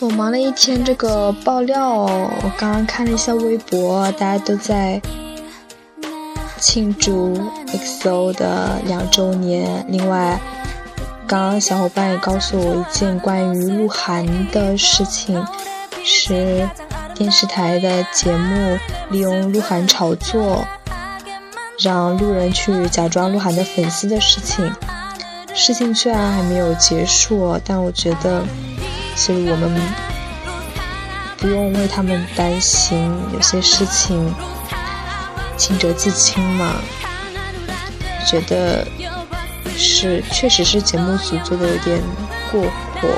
我忙了一天，这个爆料，我刚刚看了一下微博，大家都在庆祝 XO 的两周年。另外，刚刚小伙伴也告诉我一件关于鹿晗的事情，是电视台的节目利用鹿晗炒作，让路人去假装鹿晗的粉丝的事情。事情虽然还没有结束，但我觉得。其实我们不用为他们担心，有些事情清者自清嘛。觉得是，确实是节目组做的有点过火，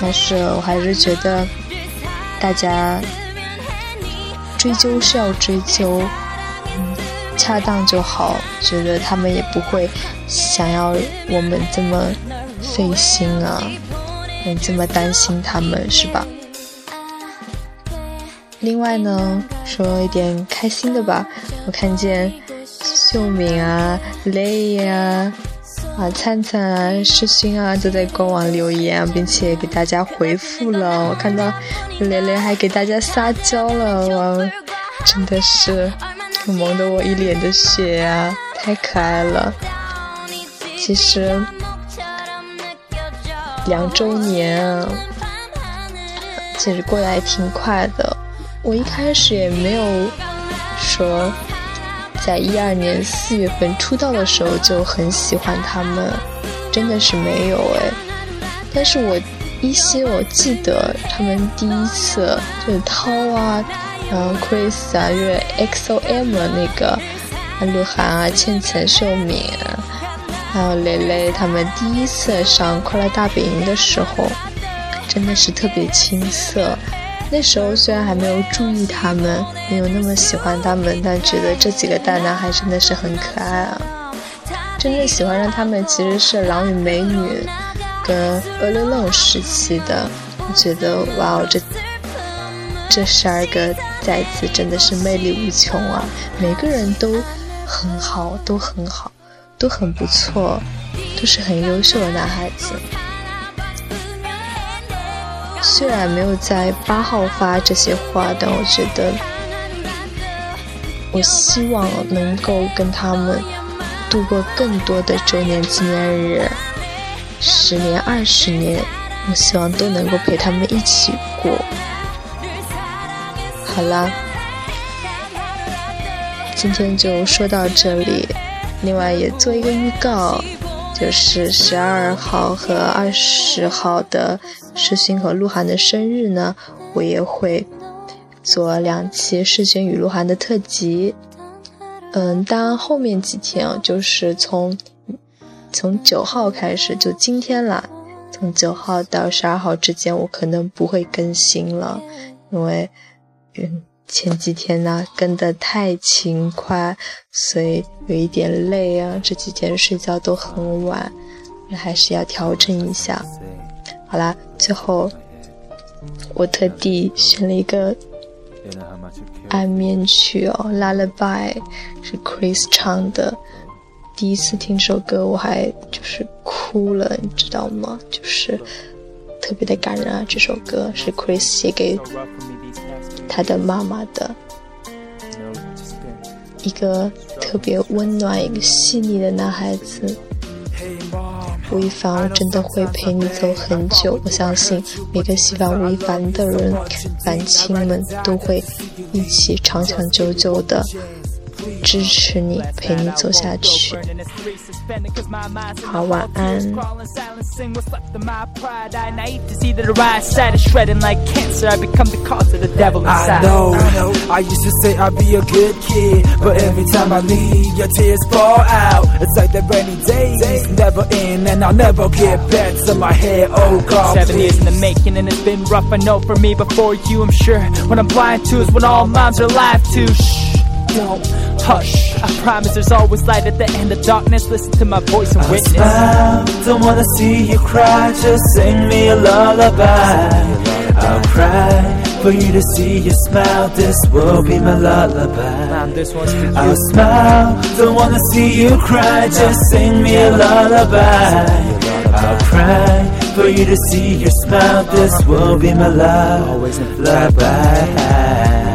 但是我还是觉得大家追究是要追究，恰当就好。觉得他们也不会想要我们这么费心啊。嗯这么担心他们是吧？另外呢，说一点开心的吧。我看见秀敏啊、雷呀、啊灿灿啊、诗勋啊都在官网留言，并且给大家回复了。我看到雷雷还给大家撒娇了，哇，真的是萌得我一脸的血啊，太可爱了。其实。两周年啊，其实过得还挺快的。我一开始也没有说，在一二年四月份出道的时候就很喜欢他们，真的是没有哎。但是我依稀我记得他们第一次就是涛啊，然后 Chris 啊，因为 XOM 的那个鹿晗啊、倩倩、秀敏。还有蕾蕾他们第一次上《快乐大本营》的时候，真的是特别青涩。那时候虽然还没有注意他们，没有那么喜欢他们，但觉得这几个大男孩真的是很可爱啊。真正喜欢上他们其实是《狼与美女》跟《鹅愣愣》时期的。我觉得哇哦，这这十二个崽子真的是魅力无穷啊！每个人都很好，都很好。都很不错，都是很优秀的男孩子。虽然没有在八号发这些话，但我觉得，我希望能够跟他们度过更多的周年纪念日，十年、二十年，我希望都能够陪他们一起过。好啦，今天就说到这里。另外也做一个预告，就是十二号和二十号的世勋和鹿晗的生日呢，我也会做两期世勋与鹿晗的特辑。嗯，当然后面几天，就是从从九号开始，就今天啦，从九号到十二号之间，我可能不会更新了，因为嗯。前几天呢跟得太勤快，所以有一点累啊。这几天睡觉都很晚，还是要调整一下。好啦，最后我特地选了一个安眠曲哦，《Lullaby》是 Chris 唱的。第一次听这首歌，我还就是哭了，你知道吗？就是特别的感人啊。这首歌是 Chris 写给。他的妈妈的一个特别温暖、一个细腻的男孩子，吴亦凡我真的会陪你走很久。我相信每个喜欢吴亦凡的人、凡亲们都会一起长长久久的。支持你，陪你走下去。好，晚安。I know, I used to say I'd be a good kid, but every time I leave, your tears fall out. It's like the rainy days never end, and I'll never get back to my head. Oh God, seven years in the making, and it's been rough. I know for me before you, I'm sure. What I'm blind to is when all moms are alive too. Shh, don't Hush, I promise there's always light at the end of darkness. Listen to my voice and witness. I smile, don't wanna see you cry. Just sing me a lullaby. I'll cry for you to see you smile. This will be my lullaby. This. I'll smile, don't wanna see you cry. Just sing me a lullaby. I'll cry for you to see your smile. This will be my love. Always in lullaby.